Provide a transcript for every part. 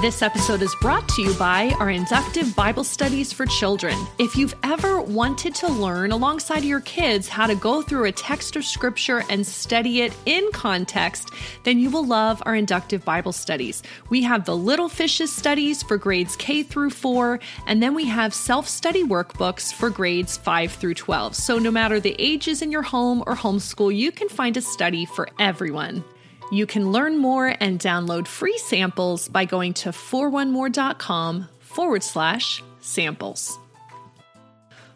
This episode is brought to you by our inductive Bible studies for children. If you've ever wanted to learn alongside your kids how to go through a text or scripture and study it in context, then you will love our inductive Bible studies. We have the Little Fishes studies for grades K through 4, and then we have self study workbooks for grades 5 through 12. So no matter the ages in your home or homeschool, you can find a study for everyone. You can learn more and download free samples by going to 41more.com forward slash samples.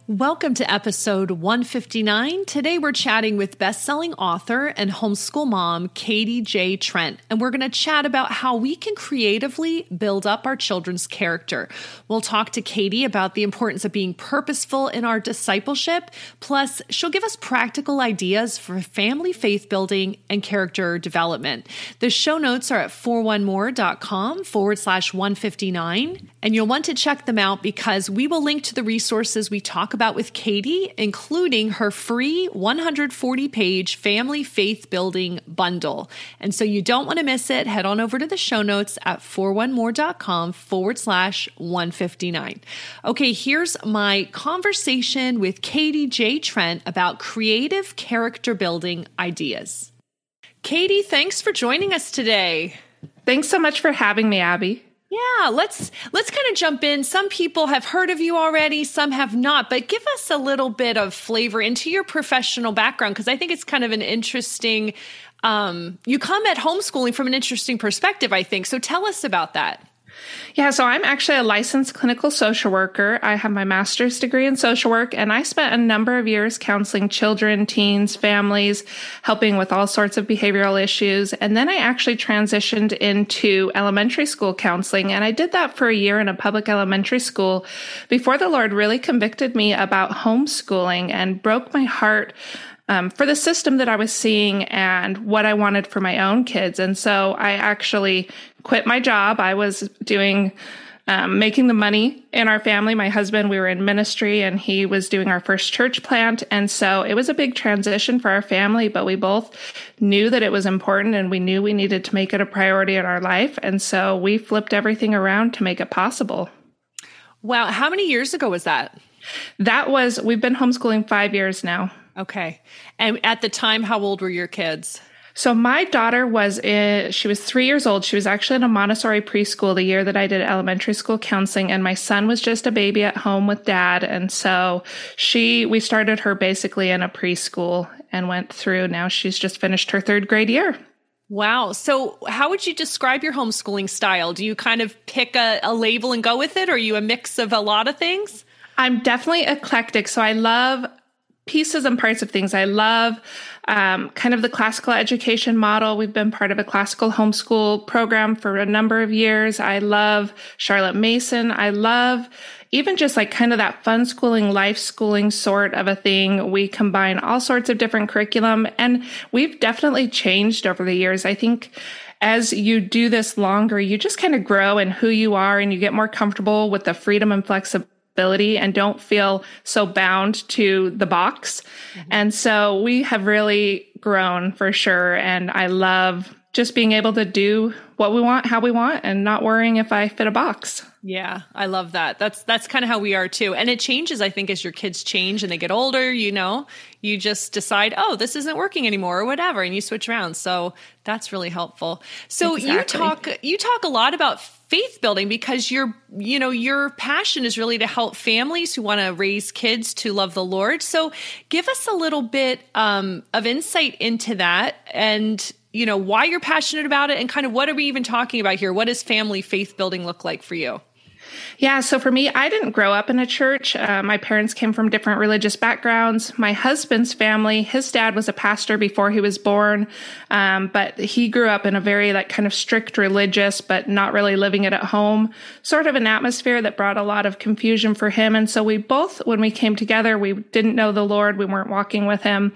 Welcome to episode 159. Today we're chatting with best-selling author and homeschool mom Katie J. Trent, and we're going to chat about how we can creatively build up our children's character. We'll talk to Katie about the importance of being purposeful in our discipleship, plus she'll give us practical ideas for family faith building and character development. The show notes are at 41more.com forward slash 159, and you'll want to check them out because we will link to the resources we talk about with Katie, including her free 140 page family faith building bundle. And so you don't want to miss it. Head on over to the show notes at 41more.com forward slash 159. Okay, here's my conversation with Katie J. Trent about creative character building ideas. Katie, thanks for joining us today. Thanks so much for having me, Abby. Yeah, let's let's kind of jump in. Some people have heard of you already, some have not, but give us a little bit of flavor into your professional background because I think it's kind of an interesting um, you come at homeschooling from an interesting perspective, I think. So tell us about that. Yeah, so I'm actually a licensed clinical social worker. I have my master's degree in social work, and I spent a number of years counseling children, teens, families, helping with all sorts of behavioral issues. And then I actually transitioned into elementary school counseling, and I did that for a year in a public elementary school before the Lord really convicted me about homeschooling and broke my heart um, for the system that I was seeing and what I wanted for my own kids. And so I actually quit my job. I was doing um, making the money in our family. My husband, we were in ministry and he was doing our first church plant. And so it was a big transition for our family, but we both knew that it was important and we knew we needed to make it a priority in our life. And so we flipped everything around to make it possible. Wow. How many years ago was that? That was, we've been homeschooling five years now. Okay. And at the time, how old were your kids? So my daughter was in, she was three years old. She was actually in a Montessori preschool the year that I did elementary school counseling. And my son was just a baby at home with dad. And so she, we started her basically in a preschool and went through. Now she's just finished her third grade year. Wow. So, how would you describe your homeschooling style? Do you kind of pick a, a label and go with it? Or are you a mix of a lot of things? I'm definitely eclectic. So, I love pieces and parts of things. I love um, kind of the classical education model. We've been part of a classical homeschool program for a number of years. I love Charlotte Mason. I love even just like kind of that fun schooling, life schooling sort of a thing. We combine all sorts of different curriculum and we've definitely changed over the years. I think as you do this longer, you just kind of grow in who you are and you get more comfortable with the freedom and flexibility and don't feel so bound to the box. Mm-hmm. And so we have really grown for sure. And I love just being able to do what we want, how we want, and not worrying if I fit a box. Yeah, I love that. That's that's kind of how we are too. And it changes, I think, as your kids change and they get older, you know, you just decide, oh, this isn't working anymore or whatever, and you switch around. So that's really helpful. So exactly. you talk you talk a lot about faith building because your you know your passion is really to help families who want to raise kids to love the lord so give us a little bit um, of insight into that and you know, why you're passionate about it and kind of what are we even talking about here? What does family faith building look like for you? Yeah, so for me, I didn't grow up in a church. Uh, my parents came from different religious backgrounds. My husband's family, his dad was a pastor before he was born, um, but he grew up in a very like kind of strict religious, but not really living it at home, sort of an atmosphere that brought a lot of confusion for him. And so we both, when we came together, we didn't know the Lord. We weren't walking with him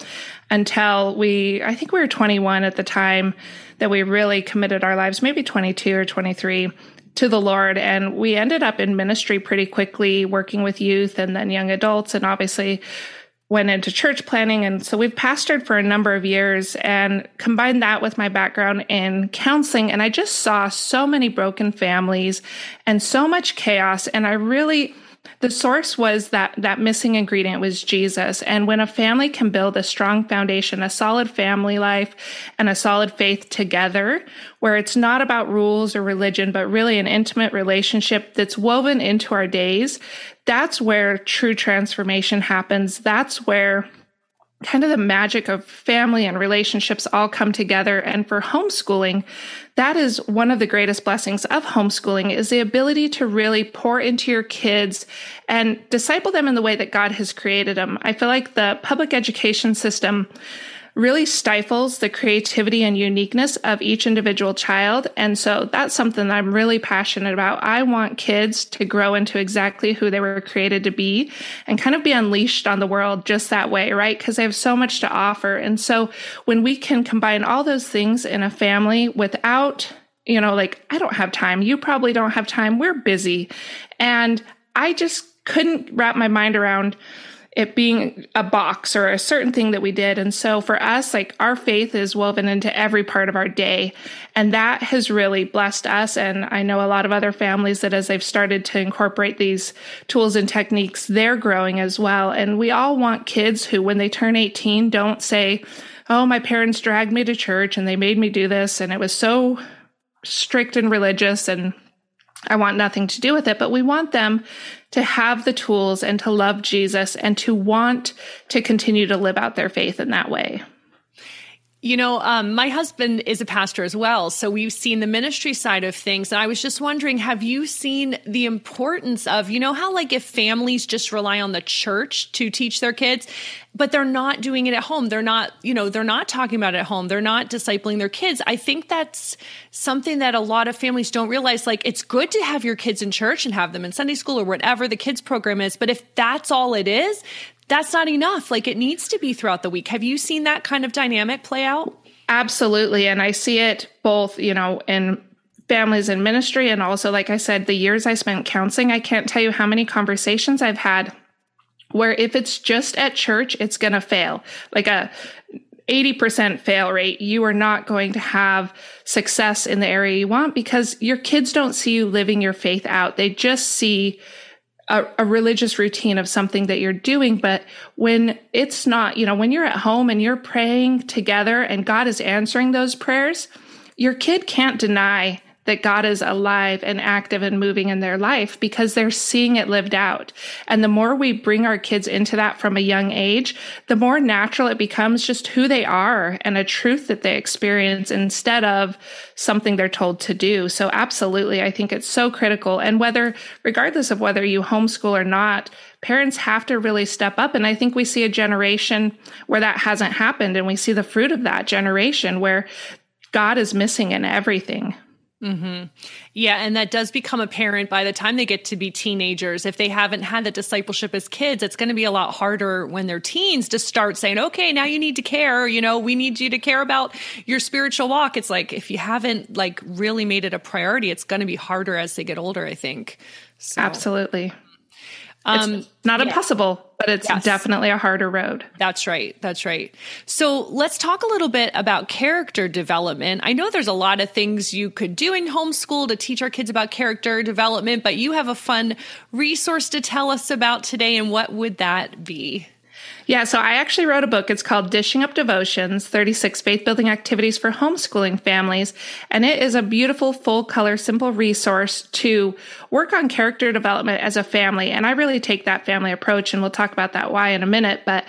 until we, I think we were 21 at the time that we really committed our lives, maybe 22 or 23 to the Lord. And we ended up in ministry pretty quickly, working with youth and then young adults, and obviously went into church planting. And so we've pastored for a number of years and combined that with my background in counseling. And I just saw so many broken families and so much chaos. And I really, the source was that that missing ingredient was Jesus. And when a family can build a strong foundation, a solid family life and a solid faith together, where it's not about rules or religion, but really an intimate relationship that's woven into our days, that's where true transformation happens. That's where kind of the magic of family and relationships all come together. And for homeschooling, that is one of the greatest blessings of homeschooling is the ability to really pour into your kids and disciple them in the way that God has created them. I feel like the public education system really stifles the creativity and uniqueness of each individual child. And so that's something that I'm really passionate about. I want kids to grow into exactly who they were created to be and kind of be unleashed on the world just that way, right? Because they have so much to offer. And so when we can combine all those things in a family without you know, like, I don't have time. You probably don't have time. We're busy. And I just couldn't wrap my mind around it being a box or a certain thing that we did. And so for us, like our faith is woven into every part of our day. And that has really blessed us. And I know a lot of other families that as they've started to incorporate these tools and techniques, they're growing as well. And we all want kids who, when they turn 18, don't say, Oh, my parents dragged me to church and they made me do this. And it was so strict and religious and I want nothing to do with it, but we want them to have the tools and to love Jesus and to want to continue to live out their faith in that way. You know, um, my husband is a pastor as well. So we've seen the ministry side of things. And I was just wondering, have you seen the importance of, you know, how like if families just rely on the church to teach their kids, but they're not doing it at home. They're not, you know, they're not talking about it at home. They're not discipling their kids. I think that's something that a lot of families don't realize. Like, it's good to have your kids in church and have them in Sunday school or whatever the kids program is. But if that's all it is, that's not enough. Like it needs to be throughout the week. Have you seen that kind of dynamic play out? Absolutely. And I see it both, you know, in families in ministry and also, like I said, the years I spent counseling, I can't tell you how many conversations I've had where if it's just at church, it's going to fail. Like a 80% fail rate, you are not going to have success in the area you want because your kids don't see you living your faith out. They just see a, a, religious routine of something that you're doing. But when it's not, you know, when you're at home and you're praying together and God is answering those prayers, your kid can't deny that God is alive and active and moving in their life because they're seeing it lived out. And the more we bring our kids into that from a young age, the more natural it becomes just who they are and a truth that they experience instead of something they're told to do. So absolutely, I think it's so critical. And whether, regardless of whether you homeschool or not, parents have to really step up. And I think we see a generation where that hasn't happened. And we see the fruit of that generation where God is missing in everything. Mm-hmm. Yeah, and that does become apparent by the time they get to be teenagers. If they haven't had that discipleship as kids, it's going to be a lot harder when they're teens to start saying, okay, now you need to care. You know, we need you to care about your spiritual walk. It's like if you haven't like really made it a priority, it's going to be harder as they get older, I think. So. Absolutely. Um, it's not yeah. impossible, but it's yes. definitely a harder road. That's right. That's right. So let's talk a little bit about character development. I know there's a lot of things you could do in homeschool to teach our kids about character development, but you have a fun resource to tell us about today. And what would that be? Yeah, so I actually wrote a book. It's called Dishing Up Devotions 36 Faith Building Activities for Homeschooling Families. And it is a beautiful, full color, simple resource to work on character development as a family. And I really take that family approach, and we'll talk about that why in a minute. But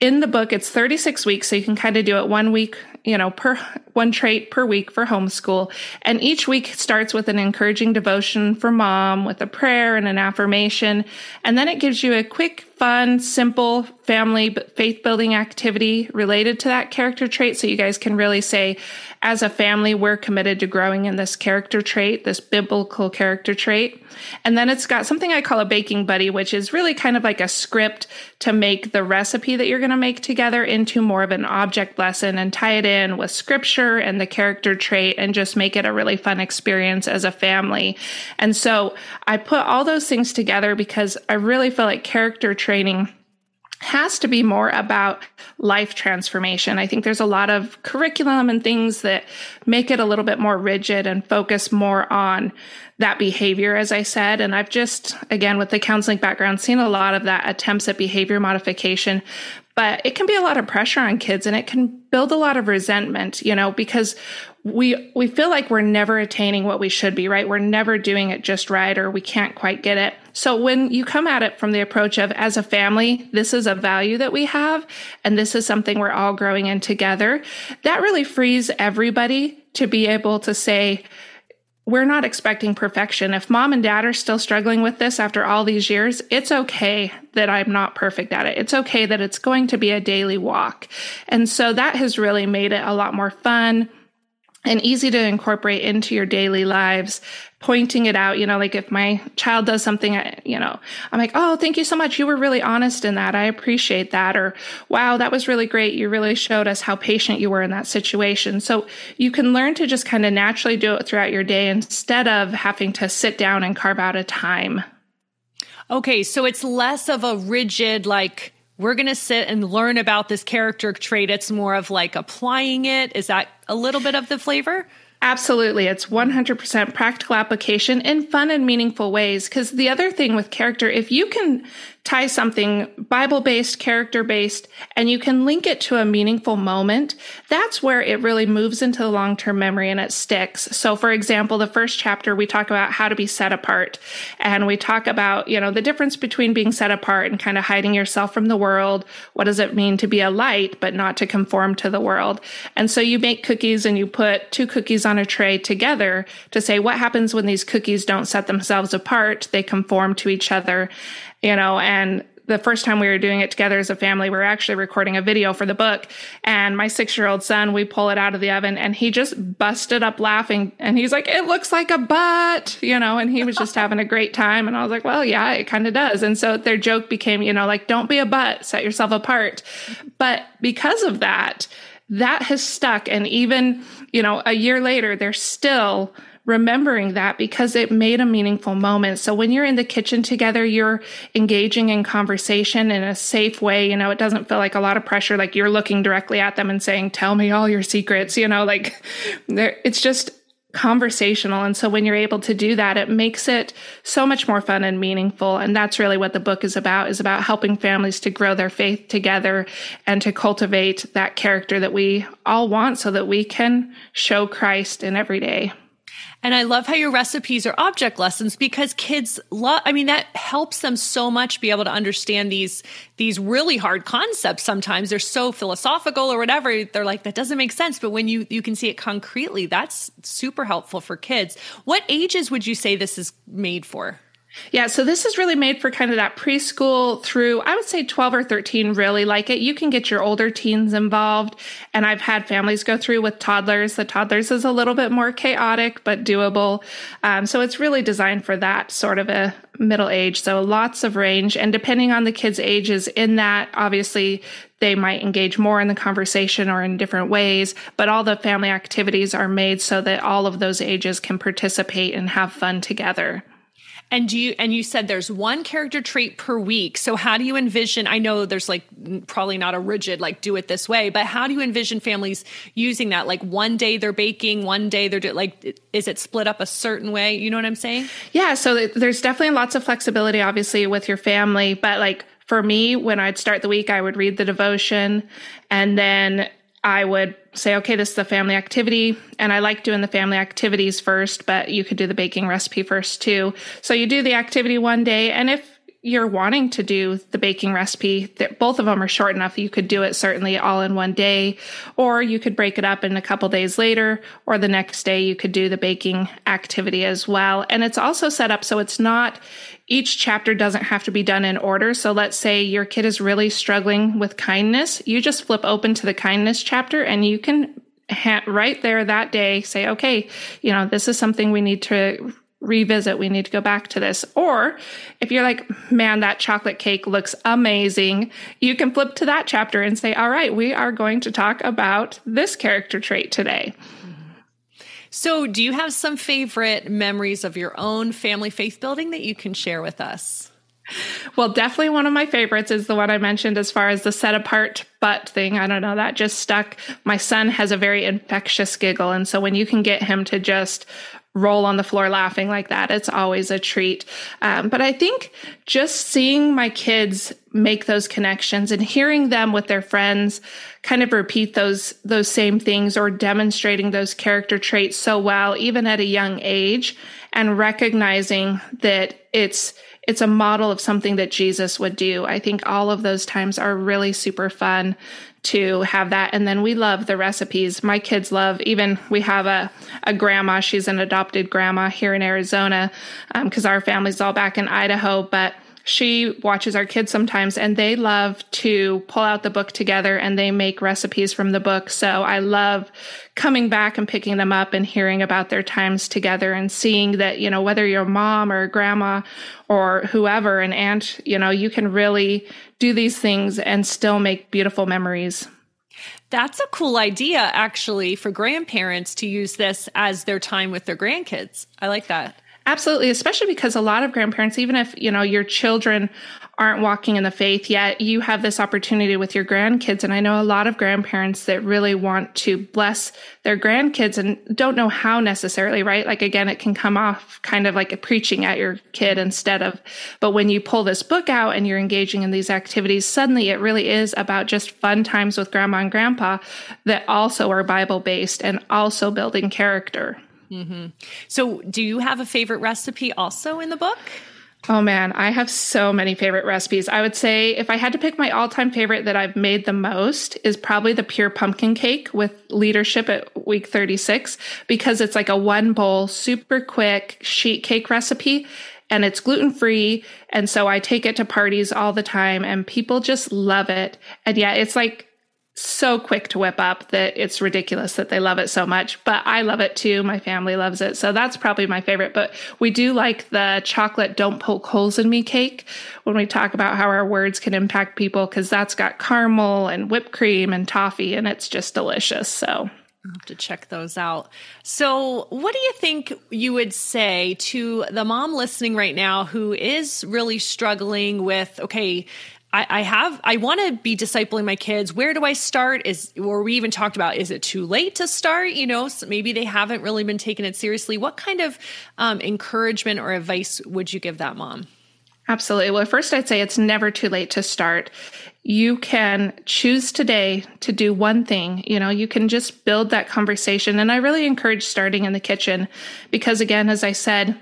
in the book, it's 36 weeks, so you can kind of do it one week you know, per one trait per week for homeschool. And each week starts with an encouraging devotion for mom with a prayer and an affirmation. And then it gives you a quick, fun, simple family faith building activity related to that character trait. So you guys can really say, as a family, we're committed to growing in this character trait, this biblical character trait. And then it's got something I call a baking buddy, which is really kind of like a script to make the recipe that you're going to make together into more of an object lesson and tie it in with scripture and the character trait and just make it a really fun experience as a family. And so I put all those things together because I really feel like character training has to be more about life transformation. I think there's a lot of curriculum and things that make it a little bit more rigid and focus more on that behavior, as I said. And I've just, again, with the counseling background, seen a lot of that attempts at behavior modification. But it can be a lot of pressure on kids and it can build a lot of resentment, you know, because we we feel like we're never attaining what we should be right we're never doing it just right or we can't quite get it so when you come at it from the approach of as a family this is a value that we have and this is something we're all growing in together that really frees everybody to be able to say we're not expecting perfection. If mom and dad are still struggling with this after all these years, it's okay that I'm not perfect at it. It's okay that it's going to be a daily walk. And so that has really made it a lot more fun and easy to incorporate into your daily lives pointing it out you know like if my child does something you know i'm like oh thank you so much. You were really honest in that. I appreciate that. Or wow that was really great. You really showed us how patient you were in that situation. So you can learn to just kind of naturally do it throughout your day instead of having to sit down and carve out a time. Okay so it's less of a rigid like we're going to sit and learn about this character trait. It's more of like applying it. Is that a little bit of the flavor? Absolutely. It's 100% practical application in fun and meaningful ways. Because the other thing with character, if you can tie something Bible based, character based, and you can link it to a meaningful moment, that's where it really moves into the long term memory and it sticks. So, for example, the first chapter, we talk about how to be set apart. And we talk about, you know, the difference between being set apart and kind of hiding yourself from the world. What does it mean to be a light, but not to conform to the world? And so you make cookies and you put two cookies on a tray together to say, what happens when these cookies don't set themselves apart? They conform to each other you know, and the first time we were doing it together as a family, we were actually recording a video for the book. And my six year old son, we pull it out of the oven and he just busted up laughing. And he's like, it looks like a butt, you know, and he was just having a great time. And I was like, well, yeah, it kind of does. And so their joke became, you know, like, don't be a butt, set yourself apart. But because of that, that has stuck. And even, you know, a year later, they're still remembering that because it made a meaningful moment. So when you're in the kitchen together, you're engaging in conversation in a safe way. You know, it doesn't feel like a lot of pressure, like you're looking directly at them and saying, tell me all your secrets, you know, like it's just conversational. And so when you're able to do that, it makes it so much more fun and meaningful. And that's really what the book is about, is about helping families to grow their faith together and to cultivate that character that we all want so that we can show Christ in every day. And I love how your recipes are object lessons because kids love, I mean, that helps them so much be able to understand these, these really hard concepts. Sometimes they're so philosophical or whatever. They're like, that doesn't make sense. But when you, you can see it concretely, that's super helpful for kids. What ages would you say this is made for? Yeah, so this is really made for kind of that preschool through, I would say 12 or 13 really like it. You can get your older teens involved. And I've had families go through with toddlers. The toddlers is a little bit more chaotic, but doable. Um, so it's really designed for that sort of a middle age. So lots of range. And depending on the kids' ages in that, obviously they might engage more in the conversation or in different ways, but all the family activities are made so that all of those ages can participate and have fun together. And do you and you said there's one character trait per week. So how do you envision I know there's like probably not a rigid like do it this way, but how do you envision families using that? Like one day they're baking, one day they're do, like is it split up a certain way? You know what I'm saying? Yeah, so there's definitely lots of flexibility obviously with your family, but like for me when I'd start the week I would read the devotion and then I would say, okay, this is a family activity. And I like doing the family activities first, but you could do the baking recipe first too. So you do the activity one day. And if you're wanting to do the baking recipe, both of them are short enough. You could do it certainly all in one day, or you could break it up in a couple days later, or the next day you could do the baking activity as well. And it's also set up so it's not, each chapter doesn't have to be done in order. So let's say your kid is really struggling with kindness. You just flip open to the kindness chapter and you can right there that day say, okay, you know, this is something we need to revisit. We need to go back to this. Or if you're like, man, that chocolate cake looks amazing, you can flip to that chapter and say, all right, we are going to talk about this character trait today. So, do you have some favorite memories of your own family faith building that you can share with us? Well, definitely one of my favorites is the one I mentioned as far as the set apart butt thing. I don't know, that just stuck. My son has a very infectious giggle. And so when you can get him to just roll on the floor laughing like that. It's always a treat. Um, but I think just seeing my kids make those connections and hearing them with their friends kind of repeat those those same things or demonstrating those character traits so well, even at a young age, and recognizing that it's it's a model of something that Jesus would do. I think all of those times are really super fun to have that. And then we love the recipes. My kids love, even we have a, a grandma, she's an adopted grandma here in Arizona because um, our family's all back in Idaho. But she watches our kids sometimes and they love to pull out the book together and they make recipes from the book. So I love coming back and picking them up and hearing about their times together and seeing that, you know, whether you're mom or grandma or whoever, an aunt, you know, you can really do these things and still make beautiful memories. That's a cool idea, actually, for grandparents to use this as their time with their grandkids. I like that. Absolutely, especially because a lot of grandparents, even if, you know, your children aren't walking in the faith yet, you have this opportunity with your grandkids. And I know a lot of grandparents that really want to bless their grandkids and don't know how necessarily, right? Like again, it can come off kind of like a preaching at your kid instead of, but when you pull this book out and you're engaging in these activities, suddenly it really is about just fun times with grandma and grandpa that also are Bible based and also building character. Mm-hmm. So, do you have a favorite recipe also in the book? Oh man, I have so many favorite recipes. I would say if I had to pick my all time favorite that I've made the most is probably the pure pumpkin cake with leadership at week 36 because it's like a one bowl, super quick sheet cake recipe and it's gluten free. And so I take it to parties all the time and people just love it. And yeah, it's like so quick to whip up that it's ridiculous that they love it so much. But I love it too. My family loves it. So that's probably my favorite. But we do like the chocolate don't poke holes in me cake when we talk about how our words can impact people because that's got caramel and whipped cream and toffee and it's just delicious. So I'll have to check those out. So, what do you think you would say to the mom listening right now who is really struggling with, okay, I, I have I want to be discipling my kids. Where do I start? Is or we even talked about is it too late to start? You know, so maybe they haven't really been taking it seriously. What kind of um, encouragement or advice would you give that mom? Absolutely. Well, first I'd say it's never too late to start. You can choose today to do one thing. You know, you can just build that conversation. And I really encourage starting in the kitchen because, again, as I said,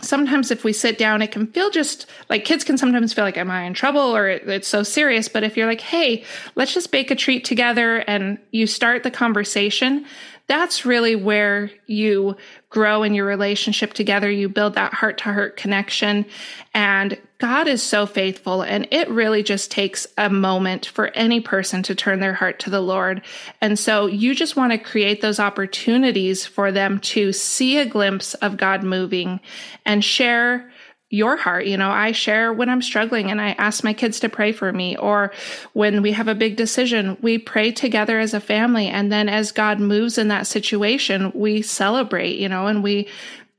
sometimes if we sit down, it can feel just like kids can sometimes feel like, am I in trouble or it's so serious? But if you're like, hey, let's just bake a treat together and you start the conversation, that's really where you grow in your relationship together. You build that heart to heart connection. And God is so faithful. And it really just takes a moment for any person to turn their heart to the Lord. And so you just want to create those opportunities for them to see a glimpse of God moving and share your heart. You know, I share when I'm struggling and I ask my kids to pray for me. Or when we have a big decision, we pray together as a family. And then as God moves in that situation, we celebrate, you know, and we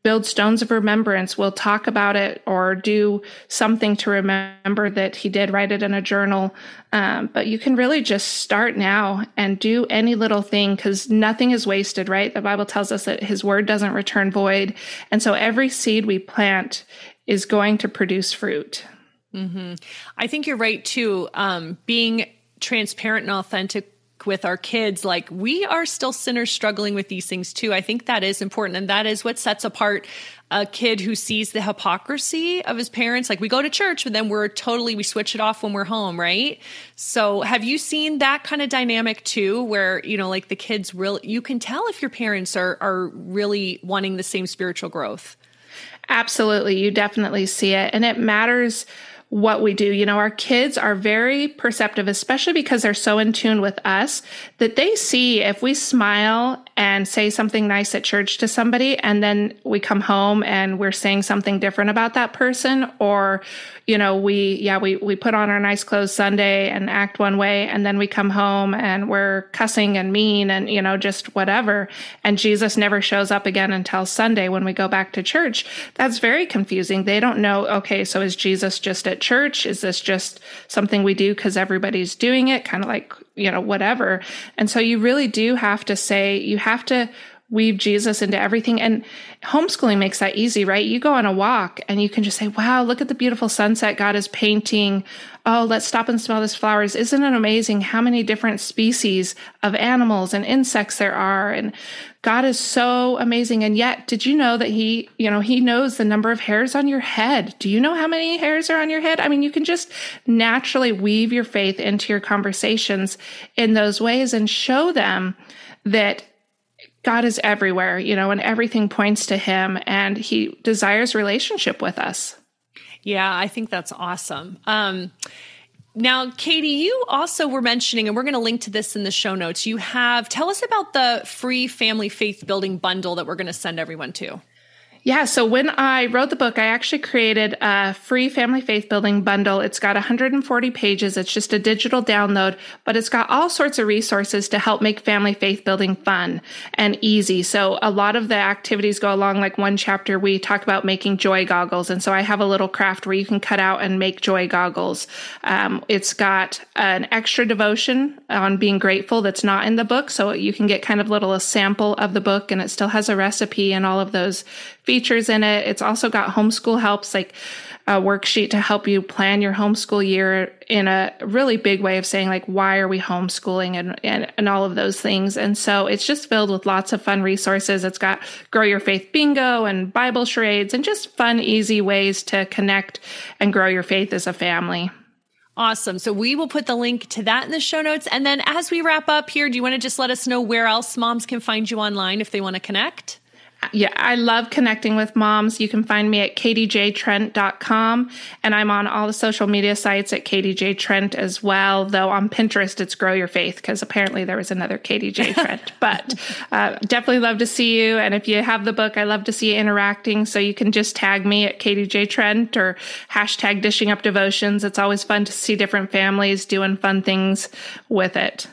build stones of remembrance. We'll talk about it or do something to remember that he did, write it in a journal. Um, but you can really just start now and do any little thing because nothing is wasted, right? The Bible tells us that his word doesn't return void. And so every seed we plant is going to produce fruit. Mm-hmm. I think you're right too. Um, being transparent and authentic with our kids, like we are still sinners struggling with these things too. I think that is important. And that is what sets apart a kid who sees the hypocrisy of his parents. Like we go to church, but then we're totally, we switch it off when we're home, right? So have you seen that kind of dynamic too, where, you know, like the kids really, you can tell if your parents are, are really wanting the same spiritual growth? Absolutely. You definitely see it. And it matters what we do. You know, our kids are very perceptive, especially because they're so in tune with us that they see if we smile and say something nice at church to somebody and then we come home and we're saying something different about that person or you know we yeah we we put on our nice clothes sunday and act one way and then we come home and we're cussing and mean and you know just whatever and jesus never shows up again until sunday when we go back to church that's very confusing they don't know okay so is jesus just at church is this just something we do because everybody's doing it kind of like you know, whatever. And so you really do have to say, you have to weave Jesus into everything. And homeschooling makes that easy, right? You go on a walk and you can just say, wow, look at the beautiful sunset God is painting. Oh, let's stop and smell this flowers. Isn't it amazing how many different species of animals and insects there are? And God is so amazing. And yet, did you know that He, you know, He knows the number of hairs on your head? Do you know how many hairs are on your head? I mean, you can just naturally weave your faith into your conversations in those ways and show them that God is everywhere, you know, and everything points to him and he desires relationship with us. Yeah, I think that's awesome. Um, now, Katie, you also were mentioning, and we're going to link to this in the show notes. You have, tell us about the free family faith building bundle that we're going to send everyone to. Yeah, so when I wrote the book, I actually created a free family faith building bundle. It's got 140 pages. It's just a digital download, but it's got all sorts of resources to help make family faith building fun and easy. So a lot of the activities go along like one chapter we talk about making joy goggles. And so I have a little craft where you can cut out and make joy goggles. Um, it's got an extra devotion on being grateful that's not in the book. So you can get kind of little a sample of the book and it still has a recipe and all of those features in it. It's also got homeschool helps, like a worksheet to help you plan your homeschool year in a really big way of saying like why are we homeschooling and, and and all of those things and so it's just filled with lots of fun resources it's got grow your faith bingo and bible charades and just fun easy ways to connect and grow your faith as a family Awesome. So we will put the link to that in the show notes. And then as we wrap up here, do you want to just let us know where else moms can find you online if they want to connect? Yeah, I love connecting with moms. You can find me at katiejtrent.com and I'm on all the social media sites at katiejtrent as well. Though on Pinterest, it's Grow Your Faith because apparently there was another Katie J. Trent. but uh, definitely love to see you. And if you have the book, I love to see you interacting. So you can just tag me at Katie J. Trent or hashtag dishing up devotions. It's always fun to see different families doing fun things with it.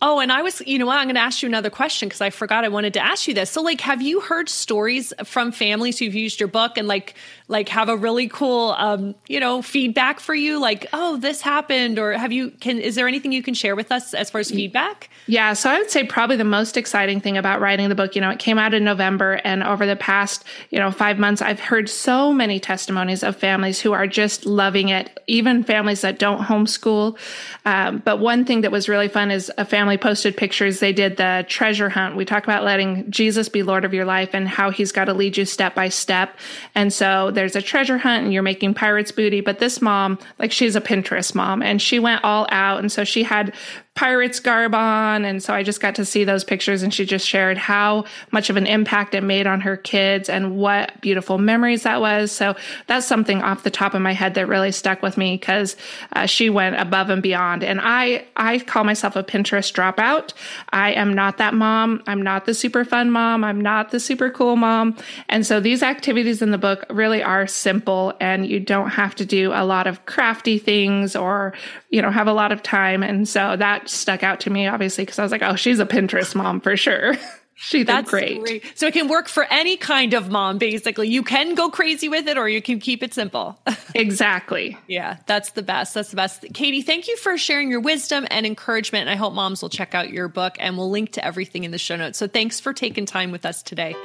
Oh, and I was, you know what? I'm going to ask you another question because I forgot I wanted to ask you this. So, like, have you heard stories from families who've used your book and like like have a really cool um, you know feedback for you like oh this happened or have you can is there anything you can share with us as far as feedback? yeah so i would say probably the most exciting thing about writing the book you know it came out in november and over the past you know five months i've heard so many testimonies of families who are just loving it even families that don't homeschool. Um, but one thing that was really fun is a family posted pictures. They did the treasure hunt. We talk about letting jesus be lord of your life and how he's got to lead you step by step. And so there's a treasure hunt and you're making pirates booty. But this mom, like she's a Pinterest mom and she went all out. And so she had Pirates garb on. And so I just got to see those pictures and she just shared how much of an impact it made on her kids and what beautiful memories that was. So that's something off the top of my head that really stuck with me because uh, she went above and beyond. And I, I call myself a Pinterest dropout. I am not that mom. I'm not the super fun mom. I'm not the super cool mom. And so these activities in the book really are simple and you don't have to do a lot of crafty things or, you know, have a lot of time. And so that stuck out to me, obviously, because I was like, oh, she's a Pinterest mom for sure. she did That's great. great. So it can work for any kind of mom, basically. You can go crazy with it or you can keep it simple. exactly. Yeah, that's the best. That's the best. Katie, thank you for sharing your wisdom and encouragement. And I hope moms will check out your book and we'll link to everything in the show notes. So thanks for taking time with us today.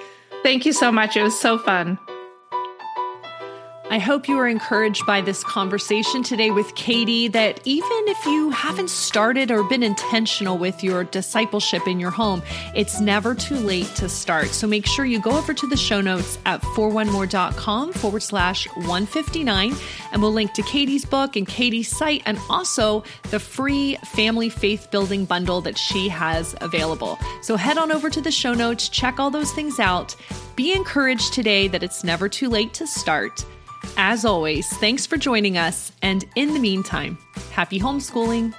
Thank you so much. It was so fun. I hope you are encouraged by this conversation today with Katie that even if you haven't started or been intentional with your discipleship in your home, it's never too late to start. So make sure you go over to the show notes at 41more.com forward slash 159, and we'll link to Katie's book and Katie's site and also the free family faith building bundle that she has available. So head on over to the show notes, check all those things out. Be encouraged today that it's never too late to start. As always, thanks for joining us. And in the meantime, happy homeschooling.